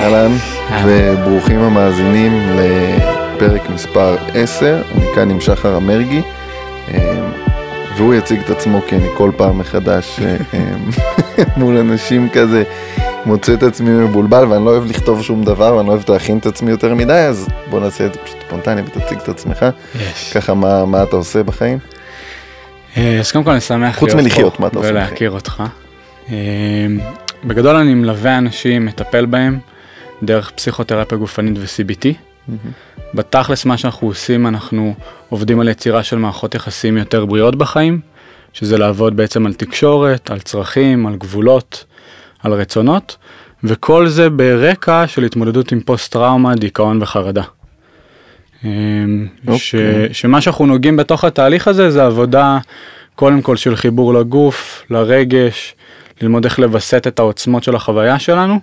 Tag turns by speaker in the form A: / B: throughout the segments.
A: אהלן, וברוכים המאזינים לפרק מספר 10, אני כאן עם שחר אמרגי, אה, והוא יציג את עצמו כי אני כל פעם מחדש אה, מול אנשים כזה מוצא את עצמי מבולבל ואני לא אוהב לכתוב שום דבר ואני לא אוהב להכין את עצמי יותר מדי, אז בוא נעשה את זה פשוט ספונטני ותציג את עצמך. ככה מה, מה אתה עושה בחיים?
B: אה, אז קודם כל אני שמח
A: חוץ מלחיות, מה אתה עושה
B: ולהכיר אותך. אה, בגדול אני מלווה אנשים, מטפל בהם, דרך פסיכותרפיה גופנית ו-CBT. בתכלס מה שאנחנו עושים, אנחנו עובדים על יצירה של מערכות יחסים יותר בריאות בחיים, שזה לעבוד בעצם על תקשורת, על צרכים, על גבולות, על רצונות, וכל זה ברקע של התמודדות עם פוסט טראומה, דיכאון וחרדה. אה, ש,
A: אוקיי.
B: שמה שאנחנו נוגעים בתוך התהליך הזה זה עבודה קודם כל של חיבור לגוף, לרגש, ללמוד איך לווסת את העוצמות של החוויה שלנו,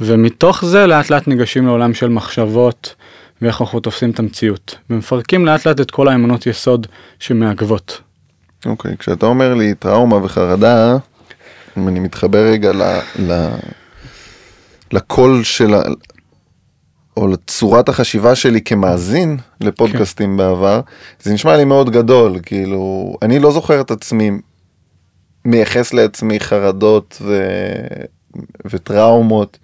B: ומתוך זה לאט לאט ניגשים לעולם של מחשבות ואיך אנחנו תופסים את המציאות, ומפרקים לאט לאט את כל האמונות יסוד שמעכבות.
A: אוקיי, כשאתה אומר לי טראומה וחרדה, אם אני מתחבר רגע ל, ל, לקול של, ה- או לצורת החשיבה שלי כמאזין לפודקאסטים כן. בעבר, זה נשמע לי מאוד גדול, כאילו, אני לא זוכר את עצמי מייחס לעצמי חרדות ו... וטראומות.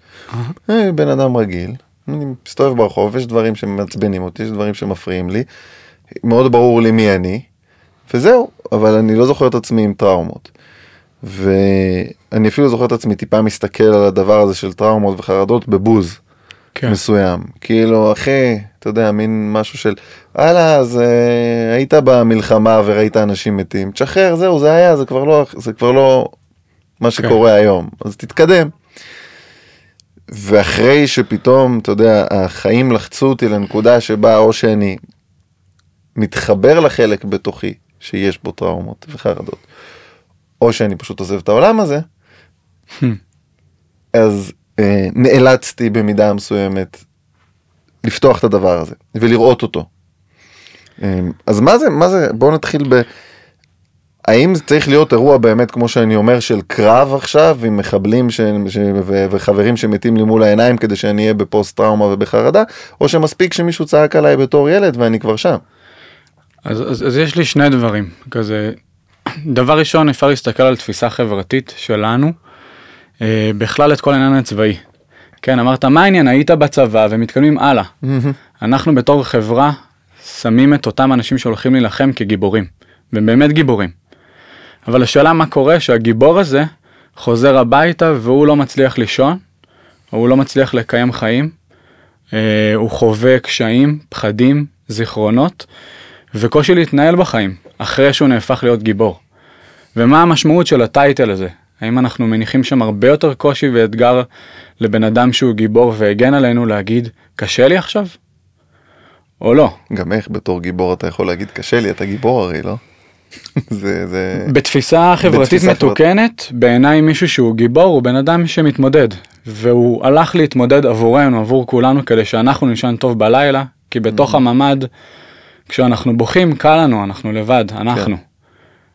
A: אה, בן אדם רגיל, אני מסתובב ברחוב, יש דברים שמעצבנים אותי, יש דברים שמפריעים לי, מאוד ברור לי מי אני, וזהו, אבל אני לא זוכר את עצמי עם טראומות. ואני אפילו זוכר את עצמי טיפה מסתכל על הדבר הזה של טראומות וחרדות בבוז
B: כן.
A: מסוים. כאילו, אחי, אתה יודע, מין משהו של, וואלה, אז אה, היית במלחמה וראית אנשים מתים, תשחרר, זהו, זה היה, זה כבר לא, זה כבר לא מה שקורה היום, אז תתקדם. ואחרי שפתאום, אתה יודע, החיים לחצו אותי לנקודה שבה או שאני מתחבר לחלק בתוכי שיש בו טראומות וחרדות, או שאני פשוט עוזב את העולם הזה, אז אה, נאלצתי במידה מסוימת לפתוח את הדבר הזה ולראות אותו. אה, אז מה זה, מה זה, בואו נתחיל ב... האם זה צריך להיות אירוע באמת, כמו שאני אומר, של קרב עכשיו, עם מחבלים ש... ש... ו... וחברים שמתים לי מול העיניים כדי שאני אהיה בפוסט טראומה ובחרדה, או שמספיק שמישהו צעק עליי בתור ילד ואני כבר שם.
B: אז, אז, אז יש לי שני דברים, כזה, דבר ראשון אפשר להסתכל על תפיסה חברתית שלנו, אה, בכלל את כל העניין הצבאי. כן, אמרת מה העניין, היית בצבא ומתקדמים הלאה. אנחנו בתור חברה שמים את אותם אנשים שהולכים להילחם כגיבורים, והם באמת גיבורים. אבל השאלה מה קורה שהגיבור הזה חוזר הביתה והוא לא מצליח לישון, או הוא לא מצליח לקיים חיים, אה, הוא חווה קשיים, פחדים, זיכרונות, וקושי להתנהל בחיים, אחרי שהוא נהפך להיות גיבור. ומה המשמעות של הטייטל הזה? האם אנחנו מניחים שם הרבה יותר קושי ואתגר לבן אדם שהוא גיבור והגן עלינו להגיד, קשה לי עכשיו? או לא?
A: גם איך בתור גיבור אתה יכול להגיד קשה לי, אתה גיבור הרי, לא? זה, זה...
B: בתפיסה חברתית מתוקנת, בעיניי מישהו שהוא גיבור הוא בן אדם שמתמודד. והוא הלך להתמודד עבורנו, עבור כולנו, כדי שאנחנו נישן טוב בלילה, כי בתוך הממ"ד, כשאנחנו בוכים, קל לנו, אנחנו לבד, אנחנו.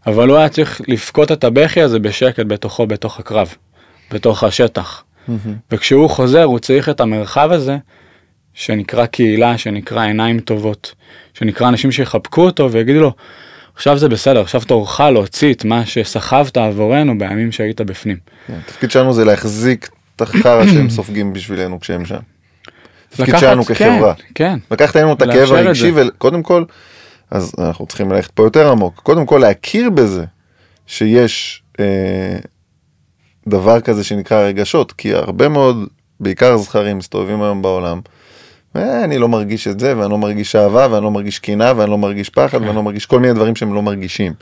B: אבל הוא היה צריך לבכות את הבכי הזה בשקט בתוכו, בתוך הקרב, בתוך השטח. וכשהוא חוזר, הוא צריך את המרחב הזה, שנקרא קהילה, שנקרא עיניים טובות, שנקרא אנשים שיחבקו אותו ויגידו לו, עכשיו זה בסדר, עכשיו תורך להוציא את מה שסחבת עבורנו בימים שהיית בפנים.
A: כן, התפקיד שלנו זה להחזיק את החרא שהם סופגים בשבילנו כשהם שם. התפקיד שלנו
B: כן,
A: כחברה.
B: כן.
A: לקחת לנו את הכאב הרגשי. וקודם כל, אז אנחנו צריכים ללכת פה יותר עמוק, קודם כל להכיר בזה שיש אה, דבר כזה שנקרא רגשות, כי הרבה מאוד, בעיקר זכרים מסתובבים היום בעולם, "אה, אני לא מרגיש את זה ואני לא מרגיש אהבה ואני לא מרגיש קינה ואני לא מרגיש פחד ואני לא מרגיש כל מיני דברים שהם לא מרגישים.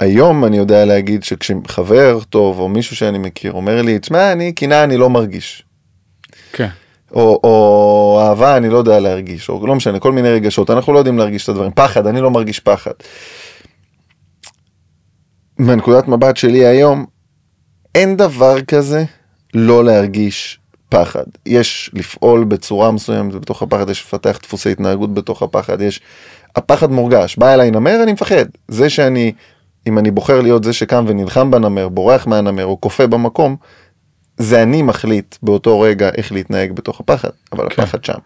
A: היום אני יודע להגיד שכשחבר טוב או מישהו שאני מכיר אומר לי, תשמע, אני קינה אני לא מרגיש.
B: כן.
A: או, או אהבה אני לא יודע להרגיש, או לא משנה, כל מיני רגשות, אנחנו לא יודעים להרגיש את הדברים, פחד, אני לא מרגיש פחד. מהנקודת מבט שלי היום, אין דבר כזה לא להרגיש פחד. יש לפעול בצורה מסוימת בתוך הפחד, יש לפתח דפוסי התנהגות בתוך הפחד, יש... הפחד מורגש, בא אליי נמר, אני מפחד. זה שאני, אם אני בוחר להיות זה שקם ונלחם בנמר, בורח מהנמר או כופה במקום, זה אני מחליט באותו רגע איך להתנהג בתוך הפחד, אבל
B: כן.
A: הפחד שם.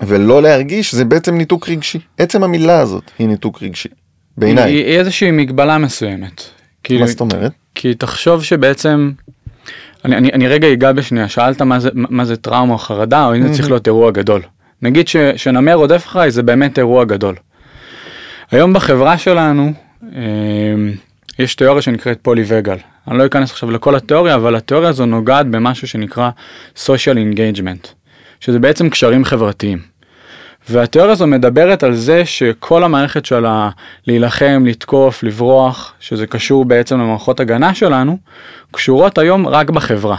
A: ולא להרגיש זה בעצם ניתוק רגשי. עצם המילה הזאת היא ניתוק רגשי. בעיניי.
B: היא, היא איזושהי מגבלה מסוימת. כאילו,
A: מה זאת אומרת?
B: כי תחשוב שבעצם, אני, אני, אני רגע אגע בשנייה, שאלת מה זה, מה זה טראומה או חרדה, או אם זה צריך להיות אירוע גדול. נגיד ש, שנמר רודף אחריי זה באמת אירוע גדול. היום בחברה שלנו אה, יש תיאוריה שנקראת פולי וגל. אני לא אכנס עכשיו לכל התיאוריה, אבל התיאוריה הזו נוגעת במשהו שנקרא social engagement, שזה בעצם קשרים חברתיים. והתיאוריה הזו מדברת על זה שכל המערכת של להילחם, לתקוף, לברוח, שזה קשור בעצם למערכות הגנה שלנו, קשורות היום רק בחברה.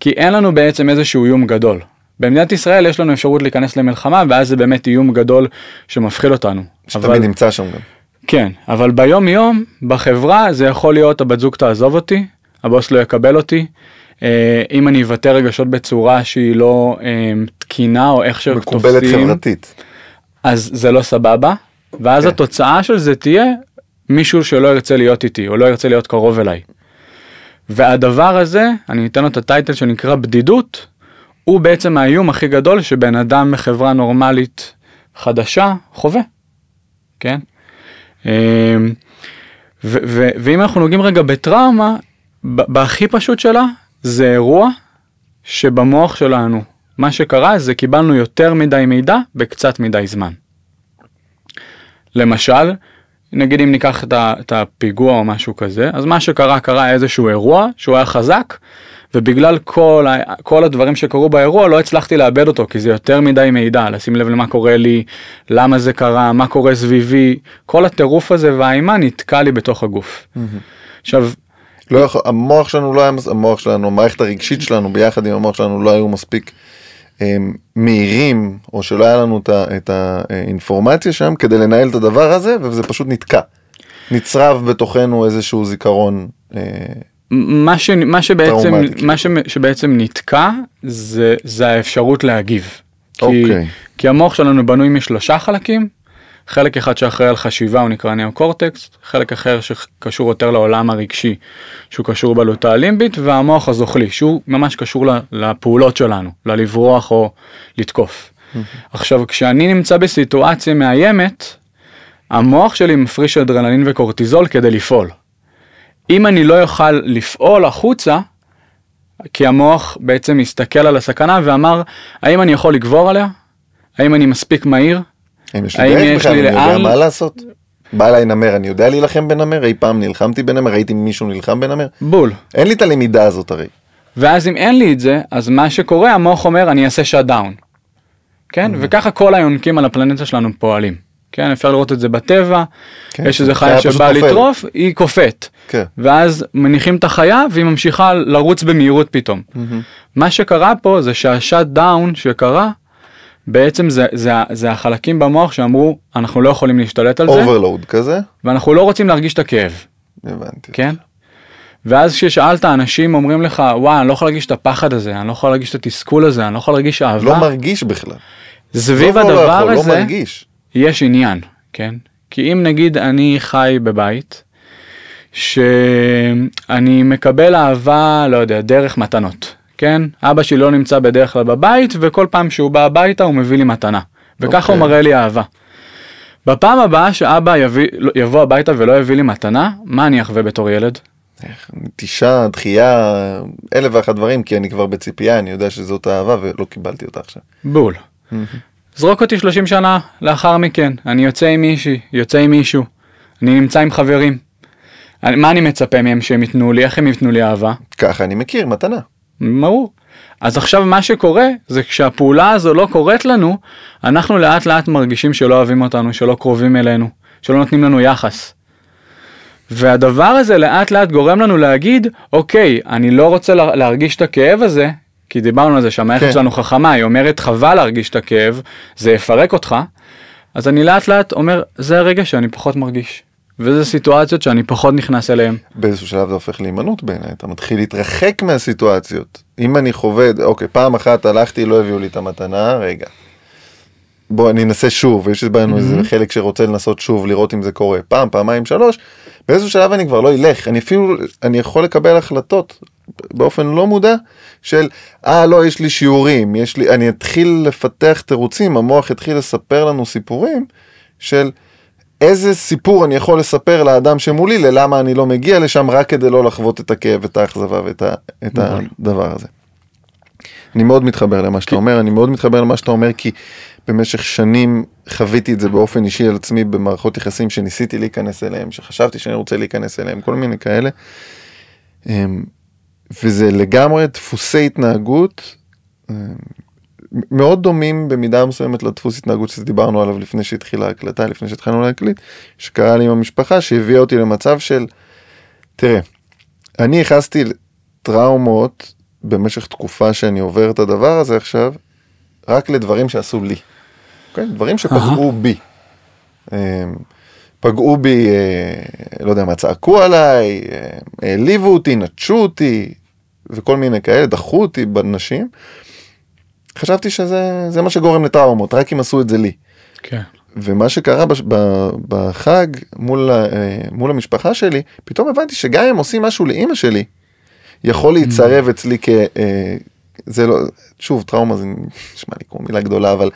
B: כי אין לנו בעצם איזשהו איום גדול. במדינת ישראל יש לנו אפשרות להיכנס למלחמה, ואז זה באמת איום גדול שמפחיד אותנו.
A: שתמיד
B: אבל-
A: נמצא שם גם.
B: כן, אבל ביום יום, בחברה, זה יכול להיות הבת זוג תעזוב אותי, הבוס לא יקבל אותי, אם אני אבטא רגשות בצורה שהיא לא אה, תקינה או איך
A: מקובלת
B: שתופסים,
A: חברתית.
B: אז זה לא סבבה, ואז
A: כן.
B: התוצאה של זה תהיה מישהו שלא ירצה להיות איתי, או לא ירצה להיות קרוב אליי. והדבר הזה, אני אתן לו את הטייטל שנקרא בדידות, הוא בעצם האיום הכי גדול שבן אדם בחברה נורמלית חדשה חווה, כן? ו- ואם אנחנו נוגעים רגע בטראומה, בהכי פשוט שלה, זה אירוע שבמוח שלנו, מה שקרה זה קיבלנו יותר מדי מידע בקצת מדי זמן. למשל, נגיד אם ניקח את, הפיגוע או משהו כזה, אז מה שקרה, קרה איזשהו אירוע שהוא היה חזק, ובגלל כל, ה- כל הדברים שקרו באירוע לא הצלחתי לאבד אותו, כי זה יותר מדי מידע, לשים לב למה קורה לי, למה זה קרה, מה קורה סביבי, כל הטירוף הזה והאימה נתקע לי בתוך הגוף. עכשיו,
A: לא יכול, המוח שלנו לא היה, המוח שלנו, המערכת הרגשית שלנו ביחד עם המוח שלנו לא היו מספיק הם, מהירים, או שלא היה לנו את האינפורמציה שם כדי לנהל את הדבר הזה, וזה פשוט נתקע. נצרב בתוכנו איזשהו זיכרון. אה,
B: מה, ש, מה, שבעצם,
A: כאילו.
B: מה ש, שבעצם נתקע זה, זה האפשרות להגיב. כי,
A: אוקיי.
B: כי המוח שלנו בנוי משלושה חלקים, חלק אחד שאחראי על חשיבה הוא נקרא ניאו-קורטקס, חלק אחר שקשור יותר לעולם הרגשי שהוא קשור בלוטה הלימבית והמוח הזוחלי שהוא ממש קשור לפעולות שלנו, ללברוח או לתקוף. עכשיו כשאני נמצא בסיטואציה מאיימת, המוח שלי מפריש אדרנלין וקורטיזול כדי לפעול. אם אני לא אוכל לפעול החוצה, כי המוח בעצם הסתכל על הסכנה ואמר, האם אני יכול לגבור עליה? האם אני מספיק מהיר?
A: האם יש לי דרך בכלל, אני יודע מה לעשות? בא אליי נמר, אני יודע להילחם בנמר? אי פעם נלחמתי בנמר? ראיתי מישהו נלחם בנמר?
B: בול.
A: אין לי את הלמידה הזאת הרי.
B: ואז אם אין לי את זה, אז מה שקורה, המוח אומר, אני אעשה שאט דאון. כן? וככה כל היונקים על הפלנטה שלנו פועלים. כן? אפשר לראות את זה בטבע,
A: כן,
B: יש איזה
A: חיה
B: חיה שבאה. לטרוף, היא קופאת.
A: כן.
B: ואז מניחים את החיה והיא ממשיכה לרוץ במהירות פתאום. מה שקרה פה זה שה shutdown שקרה, בעצם זה, זה, זה החלקים במוח שאמרו, אנחנו לא יכולים להשתלט על זה,
A: overload כזה?
B: ואנחנו לא רוצים להרגיש את הכאב.
A: הבנתי.
B: כן? ואז כששאלת אנשים אומרים לך וואי אני לא יכול להרגיש את הפחד הזה אני לא יכול להרגיש את התסכול הזה אני לא יכול להרגיש אהבה
A: לא מרגיש בכלל.
B: סביב
A: לא
B: הדבר
A: יכול,
B: הזה
A: לא מרגיש.
B: יש עניין כן כי אם נגיד אני חי בבית שאני מקבל אהבה לא יודע דרך מתנות כן אבא שלי לא נמצא בדרך כלל בבית וכל פעם שהוא בא הביתה הוא מביא לי מתנה וככה הוא
A: אוקיי.
B: מראה לי אהבה. בפעם הבאה שאבא יביא, לא- יבוא הביתה ולא יביא לי מתנה מה אני אחווה בתור ילד?
A: נטישה, דחייה, אלף ואחת דברים, כי אני כבר בציפייה, אני יודע שזאת אהבה ולא קיבלתי אותה עכשיו.
B: בול. זרוק אותי 30 שנה לאחר מכן, אני יוצא עם מישהי, יוצא עם מישהו, אני נמצא עם חברים. אני- מה אני מצפה מהם שהם ייתנו לי, איך הם ייתנו לי אהבה?
A: ככה אני מכיר, מתנה.
B: ברור. אז עכשיו מה שקורה זה כשהפעולה הזו לא קורית לנו, אנחנו לאט לאט מרגישים שלא אוהבים אותנו, שלא קרובים אלינו, שלא נותנים לנו יחס. והדבר הזה לאט לאט גורם לנו להגיד, אוקיי, אני לא רוצה לה- להרגיש את הכאב הזה, כי דיברנו על זה שהמערכת
A: כן.
B: שלנו חכמה, היא אומרת חבל להרגיש את הכאב, זה יפרק אותך, אז אני לאט לאט אומר, זה הרגע שאני פחות מרגיש. וזה סיטואציות שאני פחות נכנס אליהן.
A: באיזשהו שלב זה הופך להימנעות בעיניי, אתה מתחיל להתרחק מהסיטואציות. אם אני חווה, אוקיי, פעם אחת הלכתי, לא הביאו לי את המתנה, רגע. בוא אני אנסה שוב, יש בנו איזה חלק שרוצה לנסות שוב, לראות אם זה קורה. פעם, פעמיים, שלוש, באיזשהו שלב אני כבר לא אלך, אני אפילו, אני יכול לקבל החלטות באופן לא מודע של, אה לא, יש לי שיעורים, יש לי, אני אתחיל לפתח תירוצים, המוח יתחיל לספר לנו סיפורים של איזה סיפור אני יכול לספר לאדם שמולי, ללמה אני לא מגיע לשם רק כדי לא לחוות את הכאב, את האכזבה ואת ה, את
B: נכון.
A: הדבר הזה. אני מאוד מתחבר למה שאתה אומר, אני מאוד מתחבר למה שאתה אומר כי במשך שנים חוויתי את זה באופן אישי על עצמי במערכות יחסים שניסיתי להיכנס אליהם, שחשבתי שאני רוצה להיכנס אליהם, כל מיני כאלה. אמ, וזה לגמרי דפוסי התנהגות אמ, מאוד דומים במידה מסוימת לדפוס התנהגות שדיברנו עליו לפני שהתחילה ההקלטה, לפני שהתחלנו להקליט, שקרה לי עם המשפחה, שהביאה אותי למצב של, תראה, אני הכנסתי טראומות במשך תקופה שאני עובר את הדבר הזה עכשיו, רק לדברים שעשו לי. אוקיי? דברים שפגעו בי. אמ, פגעו בי, אה, לא יודע מה, צעקו עליי, אה, העליבו אותי, נטשו אותי, וכל מיני כאלה, דחו אותי בנשים. חשבתי שזה זה מה שגורם לטראומות, רק אם עשו את זה לי.
B: כן.
A: ומה שקרה בש- ב- בחג מול, אה, מול המשפחה שלי, פתאום הבנתי שגם אם עושים משהו לאימא שלי, יכול להיצרב אצלי כ... אה, זה לא, שוב, טראומה זה נשמע לי כמו מילה גדולה, אבל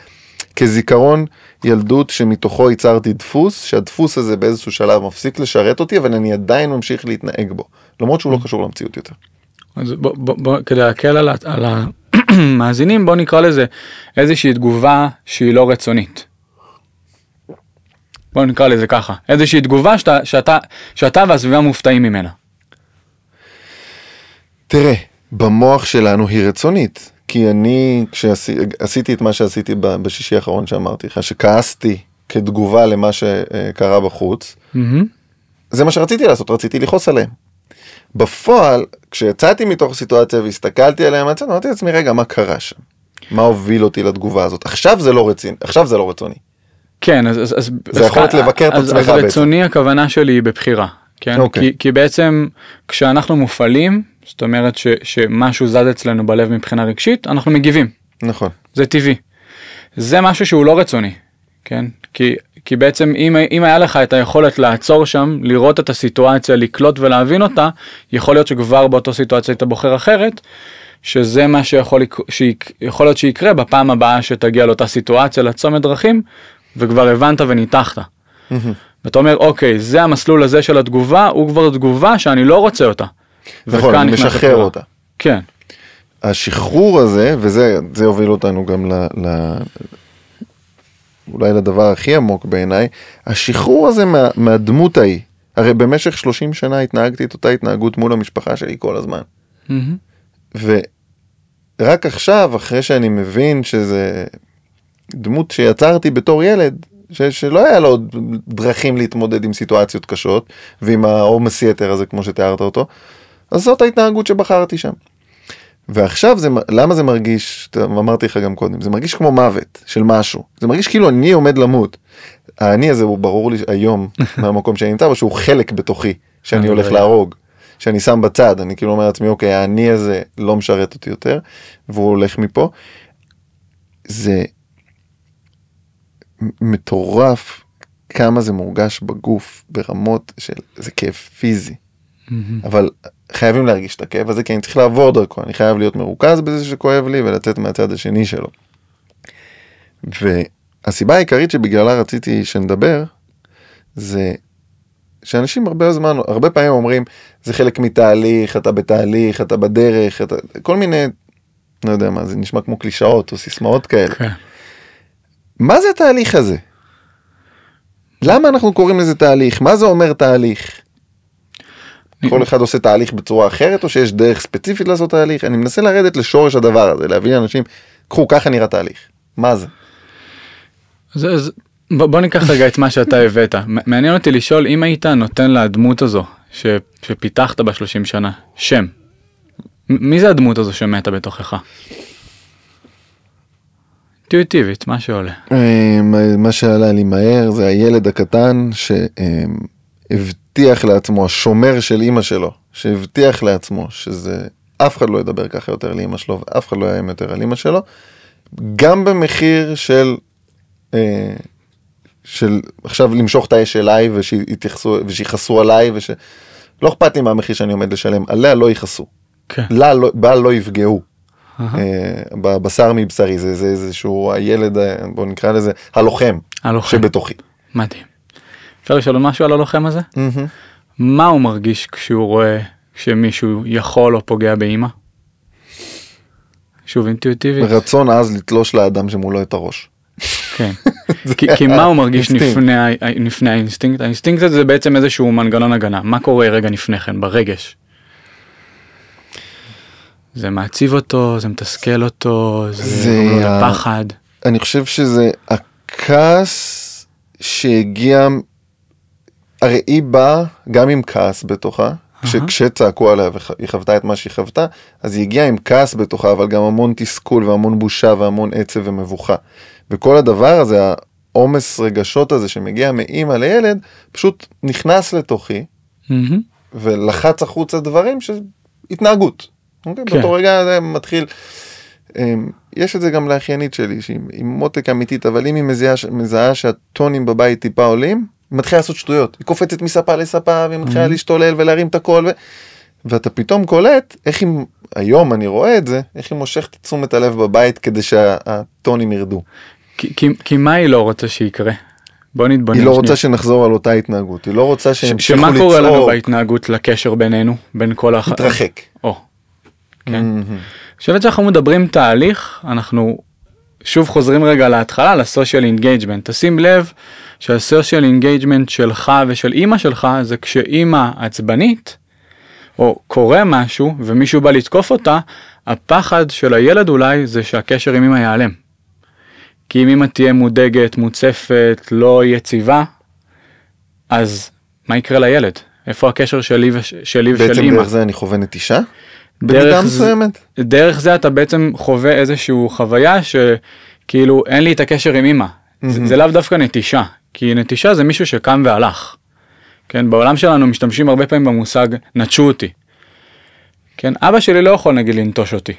A: כזיכרון ילדות שמתוכו ייצרתי דפוס, שהדפוס הזה באיזשהו שלב מפסיק לשרת אותי, אבל אני עדיין ממשיך להתנהג בו, למרות שהוא לא קשור למציאות יותר.
B: אז בוא, בוא, בוא, כדי להקל על, על המאזינים בוא נקרא לזה איזושהי תגובה שהיא לא רצונית. בוא נקרא לזה ככה איזושהי תגובה שאתה, שאתה, שאתה והסביבה מופתעים ממנה.
A: תראה, במוח שלנו היא רצונית, כי אני, כשעשיתי את מה שעשיתי בשישי האחרון שאמרתי לך, שכעסתי כתגובה למה שקרה בחוץ. זה מה שרציתי לעשות, רציתי לכעוס עליהם. בפועל, כשיצאתי מתוך הסיטואציה והסתכלתי עליהם מהצד, אמרתי לעצמי, רגע, מה קרה שם? מה הוביל אותי לתגובה הזאת? עכשיו זה לא רציני, עכשיו זה לא רצוני.
B: כן אז, אז, אז
A: זה יכולת לבקר את
B: אז,
A: עצמך
B: אז
A: בעצם.
B: רצוני הכוונה שלי היא בבחירה. כן?
A: אוקיי.
B: כי, כי בעצם כשאנחנו מופעלים זאת אומרת ש, שמשהו זז אצלנו בלב מבחינה רגשית אנחנו מגיבים.
A: נכון.
B: זה טבעי. זה משהו שהוא לא רצוני, כן? כי, כי בעצם אם, אם היה לך את היכולת לעצור שם, לראות את הסיטואציה, לקלוט ולהבין אותה, יכול להיות שכבר באותו סיטואציה היית בוחר אחרת, שזה מה שיכול שיק- להיות שיקרה בפעם הבאה שתגיע לאותה סיטואציה, לצומת דרכים, וכבר הבנת וניתחת. ואתה אומר, אוקיי, זה המסלול הזה של התגובה, הוא כבר תגובה שאני לא רוצה אותה.
A: נכון, אני משחרר. אותה.
B: כן,
A: השחרור הזה, וזה זה הוביל אותנו גם ל, ל... אולי לדבר הכי עמוק בעיניי, השחרור הזה מה, מהדמות ההיא. הרי במשך 30 שנה התנהגתי את אותה התנהגות מול המשפחה שלי כל הזמן.
B: מהמם.
A: ורק עכשיו, אחרי שאני מבין שזה דמות שיצרתי בתור ילד, ש, שלא היה לו דרכים להתמודד עם סיטואציות קשות, ועם העומס יתר הזה כמו שתיארת אותו, אז זאת ההתנהגות שבחרתי שם. ועכשיו זה, למה זה מרגיש, אמרתי לך גם קודם, זה מרגיש כמו מוות של משהו, זה מרגיש כאילו אני עומד למות. האני הזה הוא ברור לי היום מהמקום שאני נמצא בו שהוא חלק בתוכי שאני
B: אני
A: הולך
B: יודע.
A: להרוג. שאני שם בצד אני כאילו אומר לעצמי אוקיי האני הזה לא משרת אותי יותר והוא הולך מפה. זה מטורף כמה זה מורגש בגוף ברמות של זה כאב פיזי. אבל חייבים להרגיש את הכאב הזה כי אני צריך לעבור דרכו אני חייב להיות מרוכז בזה שכואב לי ולצאת מהצד השני שלו. והסיבה העיקרית שבגללה רציתי שנדבר זה שאנשים הרבה זמן הרבה פעמים אומרים זה חלק מתהליך אתה בתהליך אתה בדרך אתה כל מיני לא יודע מה זה נשמע כמו קלישאות או סיסמאות כאלה
B: כן.
A: מה זה התהליך הזה? למה אנחנו קוראים לזה תהליך? מה זה אומר תהליך? כל אחד עושה תהליך בצורה אחרת או שיש דרך ספציפית לעשות תהליך? אני מנסה לרדת לשורש הדבר הזה, להביא לאנשים, קחו ככה נראה תהליך. מה זה?
B: אז, אז בוא, בוא ניקח רגע את מה שאתה הבאת. מעניין אותי לשאול אם היית נותן לדמות הזו ש, שפיתחת בשלושים שנה שם. מי זה הדמות הזו שמתה בתוכך? אינטואיטיבית, מה שעולה.
A: אמ, מה שעלה לי מהר זה הילד הקטן שהבטיח לעצמו, השומר של אימא שלו, שהבטיח לעצמו שזה, אף אחד לא ידבר ככה יותר לאימא שלו ואף אחד לא יאיים יותר על אימא שלו, גם במחיר של, אה, של עכשיו למשוך את האש אליי ושיתייחסו ושיכעסו עליי וש... לא אכפת לי מה המחיר שאני עומד לשלם, עליה לא יכעסו,
B: כן.
A: לה לא, בה לא יפגעו. אה, בבשר מבשרי זה זה איזשהו הילד אה, בוא נקרא לזה הלוחם
B: הלוחם.
A: שבתוכי.
B: מדהים. אפשר לשאול משהו על הלוחם הזה? מה הוא מרגיש כשהוא רואה שמישהו יכול או פוגע באימא? שוב אינטואיטיבי.
A: רצון עז לתלוש לאדם שמולו את הראש.
B: כן. כי, כי מה הוא מרגיש. לפני, ה- לפני האינסטינקט? האינסטינקט הזה זה בעצם איזשהו מנגנון הגנה. מה קורה רגע לפני כן, ברגש? זה מעציב אותו, זה מתסכל אותו, זה,
A: זה
B: גורם לו
A: ה-
B: לפחד.
A: אני חושב שזה הכעס שהגיע, הרי היא באה גם עם כעס בתוכה. כשצעקו עליה והיא חוותה את מה שהיא חוותה, אז היא הגיעה עם כעס בתוכה, אבל גם המון תסכול והמון בושה והמון עצב ומבוכה. וכל הדבר הזה, העומס רגשות הזה שמגיע מאימא לילד, פשוט נכנס לתוכי. ולחץ החוצה דברים של התנהגות. אוקיי?
B: כן.
A: באותו רגע זה מתחיל. אמ, יש את זה גם לאחיינית שלי שהיא מותק אמיתית אבל אם היא מזהה, מזהה שהטונים בבית טיפה עולים היא מתחילה לעשות שטויות היא קופצת מספה לספה והיא מתחילה
B: Mhm.
A: להשתולל ולהרים את הקול ו... ואתה פתאום קולט איך היא היום אני רואה את זה איך היא מושכת את תשומת הלב בבית כדי שהטונים ירדו.
B: כי, כי, כי מה היא לא רוצה שיקרה? בוא נתבונן
A: היא לא
B: שנייה.
A: רוצה שנחזור על אותה התנהגות היא לא רוצה
B: ש-
A: שימשיכו
B: שמה. קורה לנו בהתנהגות לקשר בינינו, בין כל הח...
A: מתרחק.
B: או, כן.
A: מהמם.
B: אני חושבת שאנחנו מדברים תהליך, אנחנו שוב חוזרים רגע להתחלה, ל social engagement. תשים לב שה social engagement שלך ושל אימא שלך זה כשאימא עצבנית, או קורה משהו ומישהו בא לתקוף אותה, הפחד של הילד אולי זה שהקשר עם אמא ייעלם. כי אם אמא תהיה מודאגת, מוצפת, לא יציבה, אז מה יקרה לילד? איפה הקשר שלי, וש... שלי ושל
A: בעצם
B: אמא?
A: דרך זה אני חווה נטישה?
B: דרך
A: במידה מסוימת?
B: דרך זה אתה בעצם חווה איזשהו חוויה שכאילו אין לי את הקשר עם אמא. זה, זה לאו דווקא נטישה, כי נטישה זה מישהו שקם והלך. כן, בעולם שלנו משתמשים הרבה פעמים במושג נטשו אותי. כן, אבא שלי לא יכול נגיד לנטוש אותי.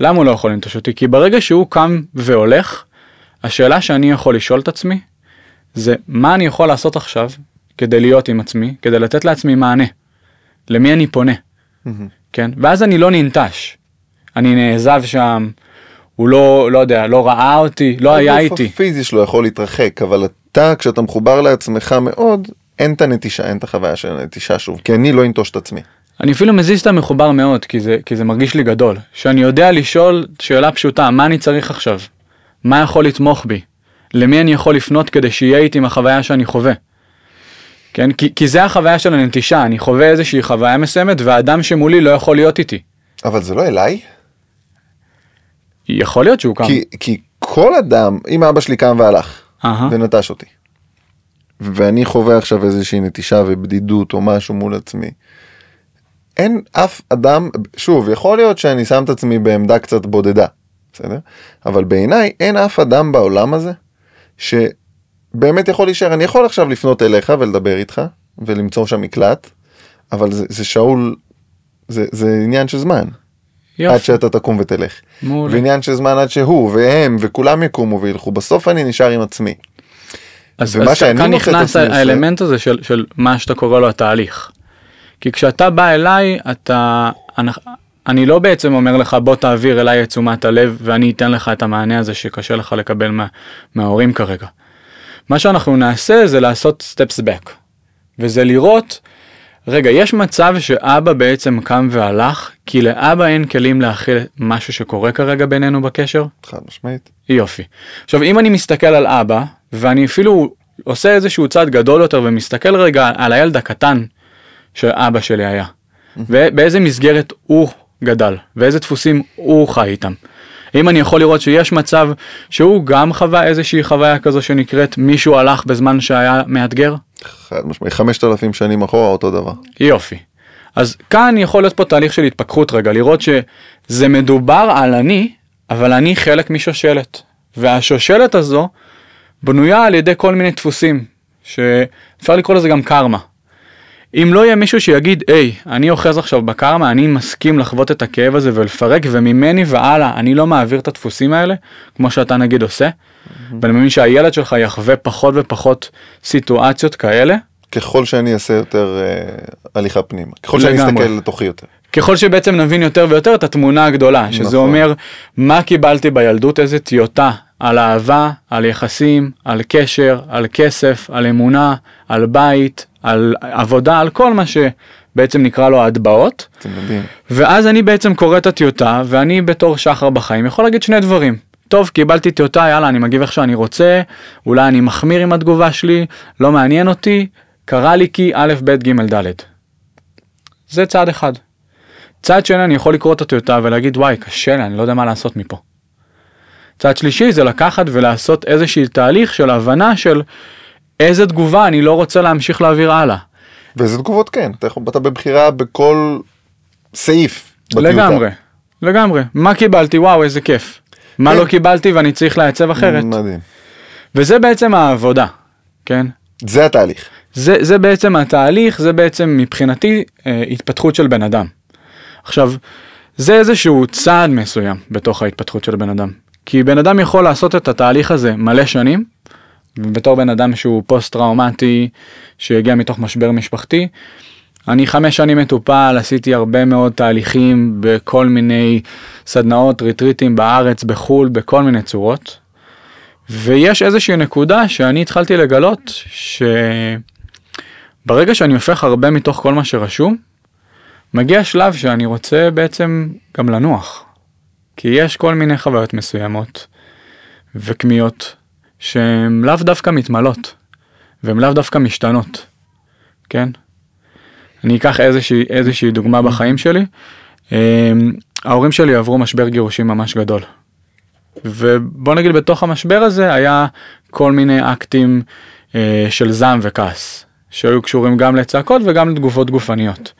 B: למה הוא לא יכול לנטוש אותי? כי ברגע שהוא קם והולך, השאלה שאני יכול לשאול את עצמי, זה מה אני יכול לעשות עכשיו כדי להיות עם עצמי, כדי לתת לעצמי מענה. למי אני פונה.
A: מהמם.
B: כן? ואז אני לא ננטש. אני נעזב שם, הוא לא, לא יודע, לא ראה אותי, לא היה
A: הגוף
B: איתי.
A: הפיזי שלו יכול להתרחק, אבל אתה, כשאתה מחובר לעצמך מאוד, אין את הנטישה, אין את החוויה של הנטישה שוב, כי אני לא אנטוש את עצמי.
B: אני אפילו מזיז את המחובר מאוד, כי זה, כי זה מרגיש לי גדול. שאני יודע לשאול שאלה פשוטה, מה אני צריך עכשיו? מה יכול לתמוך בי? למי אני יכול לפנות כדי שיהיה איתי עם החוויה שאני חווה? כן? כי, כי זה החוויה של הנטישה, אני חווה איזושהי חוויה מסוימת והאדם שמולי לא יכול להיות איתי.
A: אבל זה לא אליי,
B: יכול להיות שהוא קם.
A: כי, כי כל אדם, אם אבא שלי קם והלך,
B: אהה.
A: ונטש אותי, ואני חווה עכשיו איזושהי נטישה ובדידות או משהו מול עצמי, אין אף אדם, שוב, יכול להיות שאני שם את עצמי בעמדה קצת בודדה, בסדר? אבל בעיניי אין אף אדם בעולם הזה שבאמת יכול להישאר. אני יכול עכשיו לפנות אליך ולדבר איתך ולמצוא שם מקלט, אבל זה, זה שאול, זה, זה עניין של זמן.
B: יופי.
A: עד שאתה תקום ותלך.
B: מעולה.
A: ועניין של זמן עד שהוא והם וכולם יקומו וילכו. בסוף אני נשאר עם עצמי.
B: אז, אז כאן נכנס האלמנט הזה של, של מה שאתה קורא לו התהליך. כי כשאתה בא אליי, אתה, אני, אני לא בעצם אומר לך בוא תעביר אליי את תשומת הלב ואני אתן לך את המענה הזה שקשה לך לקבל מה, מההורים כרגע. מה שאנחנו נעשה זה לעשות steps back. וזה לראות, רגע, יש מצב שאבא בעצם קם והלך, כי לאבא אין כלים להכיל משהו שקורה כרגע בינינו בקשר?
A: חד משמעית.
B: יופי. עכשיו אם אני מסתכל על אבא ואני אפילו עושה איזשהו צעד גדול יותר ומסתכל רגע על הילד הקטן שאבא שלי היה ובאיזה מסגרת הוא גדל ואיזה דפוסים הוא חי איתם. אם אני יכול לראות שיש מצב שהוא גם חווה איזושהי חוויה כזו שנקראת מישהו הלך בזמן שהיה מאתגר?
A: חד משמעית. 5,000 שנים אחורה אותו דבר.
B: יופי. אז כאן יכול להיות פה תהליך של התפכחות רגע, לראות שזה מדובר על אני, אבל אני חלק משושלת. והשושלת הזו בנויה על ידי כל מיני דפוסים, שאפשר לקרוא לזה גם קרמה. אם לא יהיה מישהו שיגיד, היי, אני אוחז עכשיו בקרמה, אני מסכים לחוות את הכאב הזה ולפרק, וממני והלאה, אני לא מעביר את הדפוסים האלה, כמו שאתה נגיד עושה, ואני מאמין שהילד שלך יחווה פחות ופחות סיטואציות כאלה,
A: ככל שאני אעשה יותר אה, הליכה פנימה, ככל שאני
B: לגמרי.
A: אסתכל לתוכי יותר.
B: ככל שבעצם נבין יותר ויותר את התמונה הגדולה, שזה
A: נכון.
B: אומר מה קיבלתי בילדות, איזה טיוטה על אהבה, על יחסים, על קשר, על כסף, על אמונה, על בית, על עבודה, על כל מה שבעצם נקרא לו
A: יודעים.
B: ואז אני בעצם קורא את הטיוטה, ואני בתור שחר בחיים יכול להגיד שני דברים. טוב, קיבלתי טיוטה, יאללה, אני מגיב איך שאני רוצה, אולי אני מחמיר עם התגובה שלי, לא מעניין אותי, קרה לי כי א', ב', ג', ד'. זה צעד אחד. צעד שני, אני יכול לקרוא את הטיוטה ולהגיד, וואי, קשה לי, אני לא יודע מה לעשות מפה. צעד שלישי זה לקחת ולעשות איזשהו תהליך של הבנה של איזה תגובה אני לא רוצה להמשיך להעביר הלאה.
A: ואיזה תגובות כן, אתה אתה בבחירה בכל סעיף. בטיוטה.
B: לגמרי, לגמרי. מה קיבלתי? וואו, איזה כיף. מה
A: כן.
B: לא קיבלתי ואני צריך לעצב אחרת.
A: מדהים.
B: וזה בעצם העבודה, כן?
A: זה התהליך.
B: זה, זה בעצם התהליך, זה בעצם מבחינתי אה, התפתחות של בן אדם. עכשיו, זה איזשהו צעד מסוים בתוך ההתפתחות של בן אדם. כי בן אדם יכול לעשות את התהליך הזה מלא שנים, בתור בן אדם שהוא פוסט טראומטי, שהגיע מתוך משבר משפחתי. אני חמש שנים מטופל, עשיתי הרבה מאוד תהליכים בכל מיני סדנאות, ריטריטים בארץ, בחו"ל, בכל מיני צורות. ויש איזושהי נקודה שאני התחלתי לגלות שברגע שאני הופך הרבה מתוך כל מה שרשום, מגיע שלב שאני רוצה בעצם גם לנוח. כי יש כל מיני חוויות מסוימות וכמיהות שהן לאו דווקא מתמלות, והן לאו דווקא משתנות, כן? אני אקח איזושהי, איזושהי דוגמה בחיים שלי. אמ, ההורים שלי עברו משבר גירושים ממש גדול. ובוא נגיד בתוך המשבר הזה היה כל מיני אקטים אה, של זעם וכעס, שהיו קשורים גם לצעקות וגם לתגובות גופניות.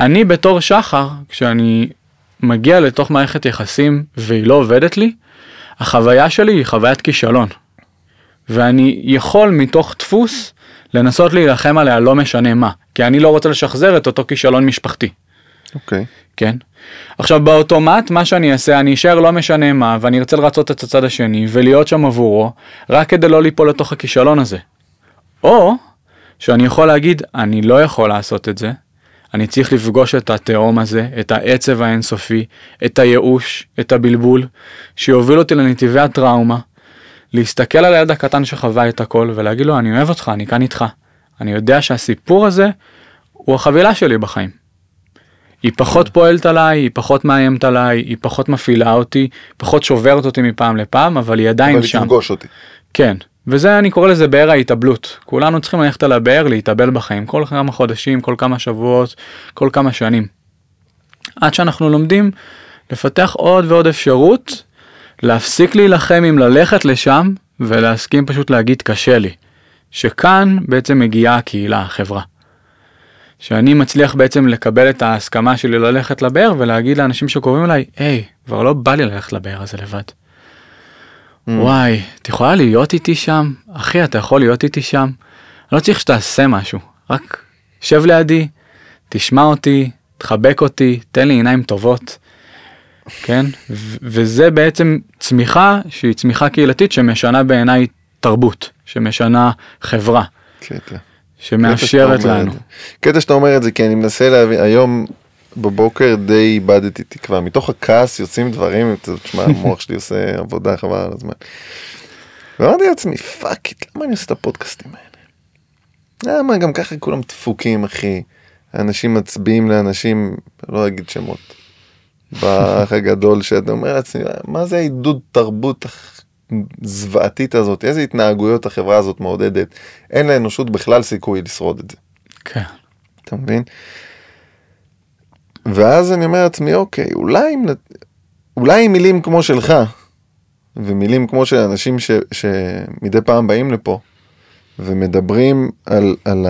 B: אני בתור שחר, כשאני מגיע לתוך מערכת יחסים והיא לא עובדת לי, החוויה שלי היא חוויית כישלון. ואני יכול מתוך דפוס לנסות להילחם עליה לא משנה מה, כי אני לא רוצה לשחזר את אותו כישלון משפחתי,
A: אוקיי.
B: כן? עכשיו באוטומט מה שאני אעשה אני אשאר לא משנה מה ואני ארצה לרצות את הצד השני ולהיות שם עבורו רק כדי לא ליפול לתוך הכישלון הזה. או שאני יכול להגיד אני לא יכול לעשות את זה, אני צריך לפגוש את התהום הזה, את העצב האינסופי, את הייאוש, את הבלבול, שיוביל אותי לנתיבי הטראומה, להסתכל על הילד הקטן שחווה את הכל ולהגיד לו אני אוהב אותך, אני כאן איתך. אני יודע שהסיפור הזה הוא החבילה שלי בחיים. היא פחות פועלת עליי, היא פחות מאיימת עליי, היא פחות מפעילה אותי, פחות שוברת אותי מפעם לפעם, אבל היא עדיין
A: אבל היא
B: שם.
A: תפגוש אותי.
B: כן, וזה אני קורא לזה באר ההתאבלות. כולנו צריכים ללכת על הבאר, להתאבל בחיים, כל כמה חודשים, כל כמה שבועות, כל כמה שנים. עד שאנחנו לומדים לפתח עוד ועוד אפשרות, להפסיק להילחם עם ללכת לשם, ולהסכים פשוט להגיד קשה לי. שכאן בעצם מגיעה הקהילה, החברה. שאני מצליח בעצם לקבל את ההסכמה שלי ללכת לבאר ולהגיד לאנשים שקוראים אליי, היי, כבר לא בא לי ללכת לבאר הזה לבד. וואי, את יכולה להיות איתי שם? אחי, אתה יכול להיות איתי שם? אני לא צריך שתעשה משהו, רק שב לידי, תשמע אותי, תחבק אותי, תן לי עיניים טובות. כן? וזה בעצם צמיחה שהיא צמיחה קהילתית שמשנה בעיניי תרבות, שמשנה חברה,
A: קטע.
B: שמאפשרת
A: קטע שאתה אומר
B: לנו.
A: קטע שאתה אומר את זה כי אני מנסה להבין, היום בבוקר די איבדתי תקווה, מתוך הכעס יוצאים דברים, תשמע המוח שלי עושה עבודה חבל על הזמן. ואמרתי לעצמי fuck it, למה אני עושה את הפודקאסטים האלה? למה גם ככה כולם דפוקים אחי, אנשים מצביעים לאנשים, לא אגיד שמות, באח הגדול שאתה אומר לעצמי, מה זה העידוד תרבות הזוועתית הזאת, איזה התנהגויות החברה הזאת מעודדת, אין לאנושות בכלל סיכוי לשרוד את זה.
B: כן.
A: אתה מבין? ואז אני אומר לעצמי, אוקיי, אולי, אם אולי עם מילים כמו שלך, ומילים כמו של אנשים ש, שמדי פעם באים לפה, ומדברים על, על